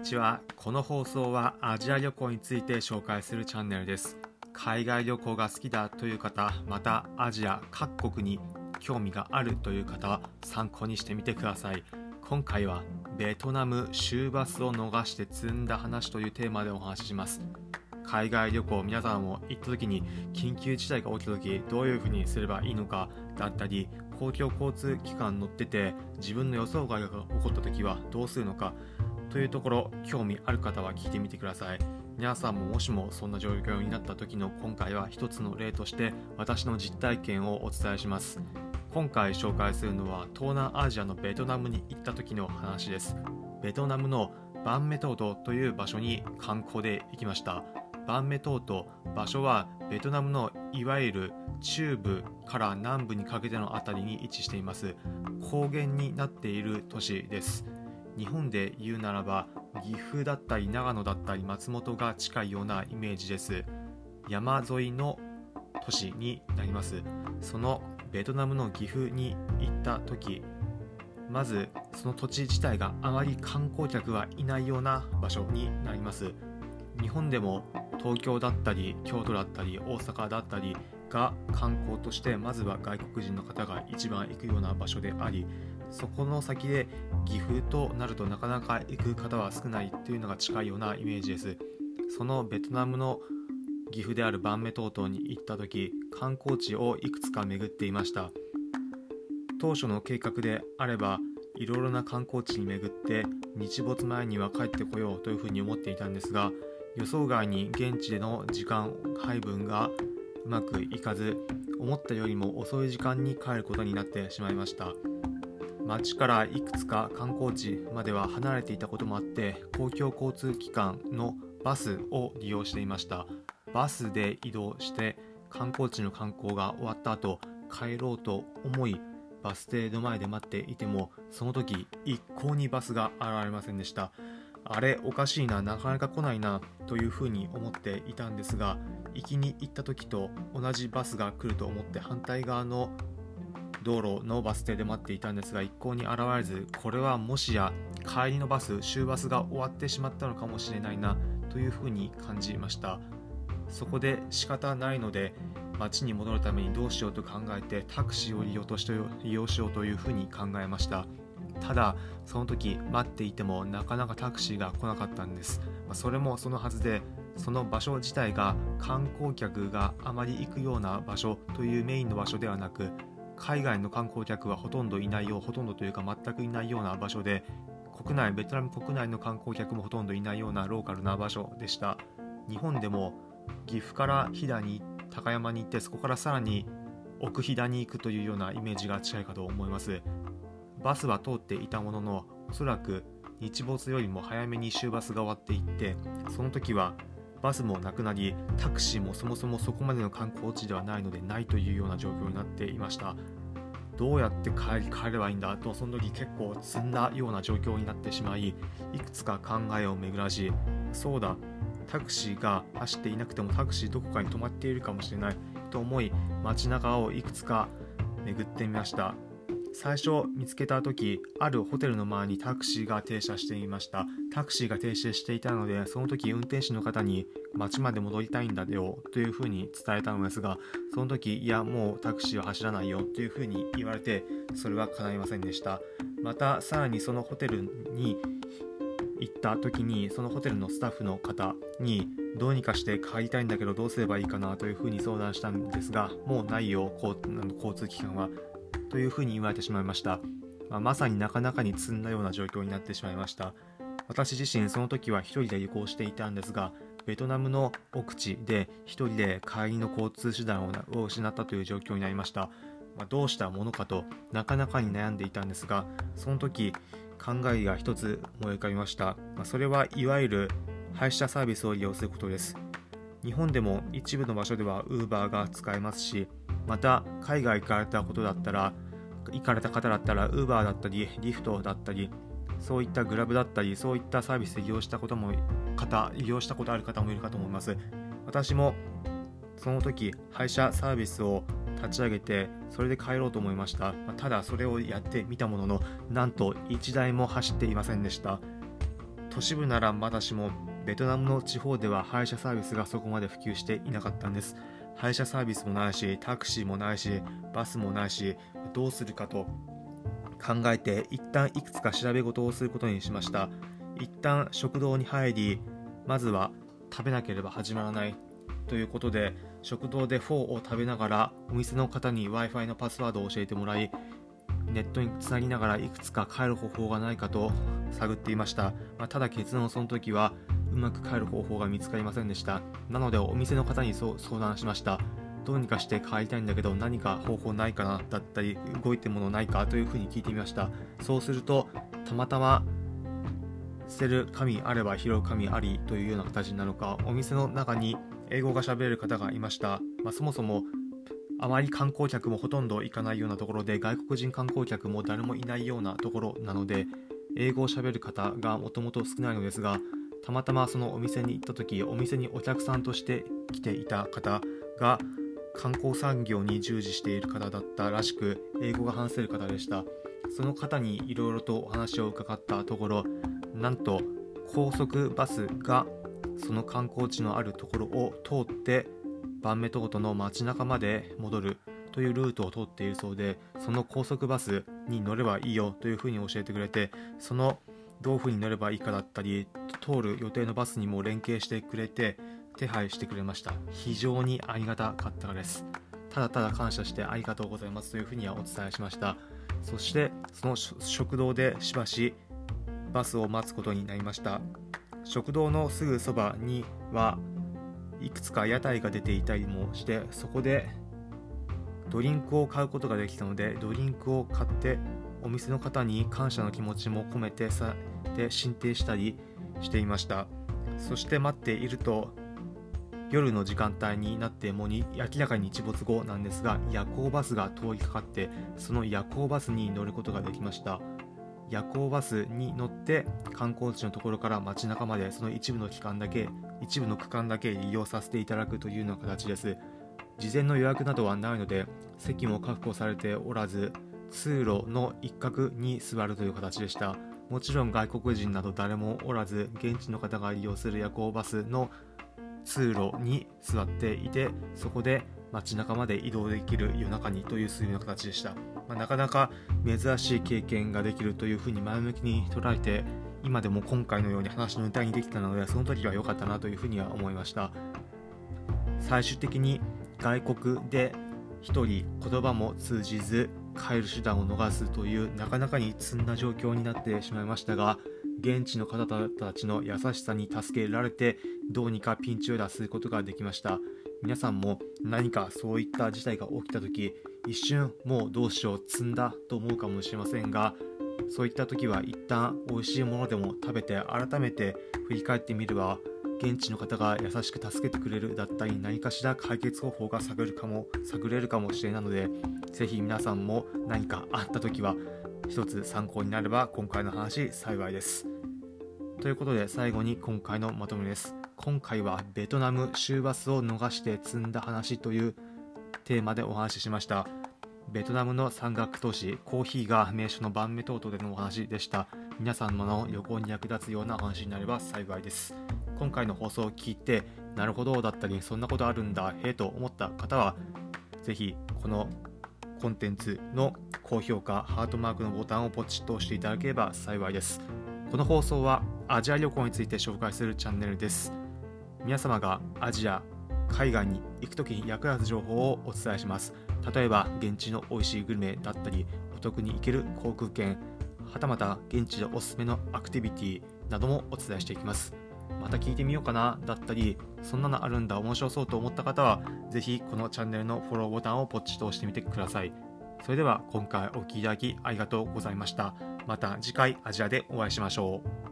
にちは。この放送はアジア旅行について紹介するチャンネルです。海外旅行が好きだという方またアジア各国に興味があるという方は参考にしてみてください。今回はベトナム終バスを逃して積んだ話というテーマでお話しします。海外旅行皆さんも行った時に緊急事態が起きた時どういうふうにすればいいのかだったり公共交通機関乗ってて自分の予想外が起こった時はどうするのかというところ興味ある方は聞いてみてください。皆さんももしもそんな状況になった時の今回は一つの例として私の実体験をお伝えします。今回紹介するのは東南アジアのベトナムに行った時の話です。ベトナムのバンメトートという場所に観光で行きました。バンメトート場所はベトナムのいわゆる中部から南部にかけての辺りに位置しています。高原になっている都市です。日本で言うならば岐阜だったり長野だったり松本が近いようなイメージです。山沿いの都市になります。そのベトナムの岐阜に行った時まずその土地自体があまり観光客はいないような場所になります。日本でも東京だったり京都だったり大阪だったりが観光としてまずは外国人の方が一番行くような場所でありそこの先で岐阜となるとなかなか行く方は少ないというのが近いようなイメージです。そのベトナムの岐阜であるバンメ島島に行った時観光地をいくつか巡っていました。当初の計画であればいろいろな観光地に巡って日没前には帰ってこようというふうに思っていたんですが予想外に現地での時間配分がうまくいかず思ったよりも遅い時間に帰ることになってしまいました。町からいくつか観光地までは離れていたこともあって公共交通機関のバスを利用していました。バスで移動して観光地の観光が終わった後帰ろうと思いバス停の前で待っていてもその時一向にバスが現れませんでした。あれおかしいななかなか来ないなというふうに思っていたんですが行きに行った時と同じバスが来ると思って反対側の道路のバス停で待っていたんですが一向に現れずこれはもしや帰りのバス終バスが終わってしまったのかもしれないなというふうに感じました。そこで仕方ないので町に戻るためにどうしようと考えてタクシーを利用として利用しようというふうに考えました。ただその時待っていてもなかなかタクシーが来なかったんです。それもそのはずでその場所自体が観光客があまり行くような場所というメインの場所ではなく海外の観光客はほとんどいないようほとんどというか全くいないような場所で国内ベトナム国内の観光客もほとんどいないようなローカルな場所でした。日本でも岐阜から飛騨に高山に行ってそこからさらに奥飛騨に行くというようなイメージが近いかと思います。バスは通っていたもののおそらく日没よりも早めに終バスが終わっていってその時はバスもなくなりタクシーもそもそもそこまでの観光地ではないのでないというような状況になっていました。どうやって帰り帰ればいいんだとその時結構積んだような状況になってしまいいくつか考えを巡らしそうだタクシーが走っていなくてもタクシーどこかに止まっているかもしれないと思い街中をいくつか巡ってみました。最初見つけた時あるホテルの前にタクシーが停車していました。タクシーが停止していたのでその時運転手の方に街まで戻りたいんだよというふうに伝えたのですがその時いやもうタクシーは走らないよというふうに言われてそれは叶いませんでした。またさらにそのホテルに行った時にそのホテルのスタッフの方にどうにかして帰りたいんだけどどうすればいいかなというふうに相談したんですがもうないよ交通機関はというふうに言われてしまいました、まあ、まさになかなかに積んだような状況になってしまいました。私自身その時は1人で旅行していたんですがベトナムの奥地で1人で帰りの交通手段を失ったという状況になりました、まあ、どうしたものかとなかなかに悩んでいたんですがその時考えが一つ思い浮かびました、まあ、それはいわゆる配車サービスを利用することです。日本でも一部の場所では Uber が使えますしまた海外行かれたことだったら行かれた方だったら Uber だったりリフトだったりそういったグラブだったりそういったサービスで利用したことも方利用したことある方もいるかと思います。私もその時配車サービスを立ち上げてそれで帰ろうと思いました。ただそれをやってみたもののなんと1台も走っていませんでした。都市部ならまだしもベトナムの地方では配車サービスがそこまで普及していなかったんです。配車サービスもないしタクシーもないしバスもないしどうするかと考えて一旦いくつか調べ事をすることにしました。一旦食堂に入りまずは食べなければ始まらない。ということで食堂でフォーを食べながらお店の方に w i f i のパスワードを教えてもらいネットにつなぎながらいくつか帰る方法がないかと探っていました、まあ、ただ結論その時はうまく帰る方法が見つかりませんでした。なのでお店の方に相談しました。どうにかして帰りたいんだけど何か方法ないかなだったり動いてるものないかというふうに聞いてみました。そうするとたまたま捨てる紙あれば拾う紙ありというような形なのかお店の中に英語が喋れる方がいました、まあ、そもそもあまり観光客もほとんど行かないようなところで外国人観光客も誰もいないようなところなので英語を喋る方がもともと少ないのですがたまたまそのお店に行った時お店にお客さんとして来ていた方が観光産業に従事している方だったらしく英語が話せる方でした。その方にいろいろとお話を伺ったところなんと高速バスがその観光地のあるところを通ってバンメトートの街中まで戻るというルートを通っているそうでその高速バスに乗ればいいよというふうに教えてくれてそのどういうふうに乗ればいいかだったり通る予定のバスにも連携してくれて手配してくれました。非常にありがたかったからです。ただただ感謝してありがとうございますというふうにはお伝えしました。そしてその食堂でしばしバスを待つことになりました。食堂のすぐそばにはいくつか屋台が出ていたりもしてそこでドリンクを買うことができたのでドリンクを買ってお店の方に感謝の気持ちも込めてさで進呈したりしていました。そして待っていると夜の時間帯になってもに明らかに日没後なんですが夜行バスが通りかかってその夜行バスに乗ることができました。夜行バスに乗って観光地のところから街中までその一部の期間だけ一部の区間だけ利用させていただくというような形です。事前の予約などはないので席も確保されておらず通路の一角に座るという形でした。もちろん外国人など誰もおらず現地の方が利用する夜行バスの通路に座っていてそこで街中まで移動できる夜中にというそういう形でした、まあ、なかなか珍しい経験ができるというふうに前向きに捉えて今でも今回のように話の歌にできたのでその時は良かったなというふうには思いました。最終的に外国で1人言葉も通じず帰る手段を逃すというなかなかに積んだ状況になってしまいましたが現地の方たちの優しさに助けられてどうにかピンチを脱することができました。皆さんも何かそういった事態が起きた時一瞬もうどうしよう積んだと思うかもしれませんがそういった時は一旦美味しいものでも食べて改めて振り返ってみれば現地の方が優しく助けてくれるだったり何かしら解決方法が探るかも探れるかもしれないのでぜひ皆さんも何かあった時は一つ参考になれば今回の話幸いです。ということで最後に今回のまとめです。今回はベトナム終バスを逃して積んだ話というテーマでお話ししました。ベトナムの山岳都市コーヒーが名所のバンメトートでのお話でした。皆様の旅行に役立つようなお話になれば幸いです。今回の放送を聞いて、なるほどだったり、そんなことあるんだ、へえと思った方は、ぜひこのコンテンツの高評価、ハートマークのボタンをポチッと押していただければ幸いです。この放送はアジア旅行について紹介するチャンネルです。皆様がアジア、海外に行くときに役立つ情報をお伝えします。例えば、現地の美味しいグルメだったり、お得に行ける航空券、はたまた現地でおすすめのアクティビティなどもお伝えしていきます。また聞いてみようかなだったり、そんなのあるんだ、面白そうと思った方は、ぜひこのチャンネルのフォローボタンをポチッと押してみてください。それでは今回お聴きいただきありがとうございました。また次回アジアでお会いしましょう。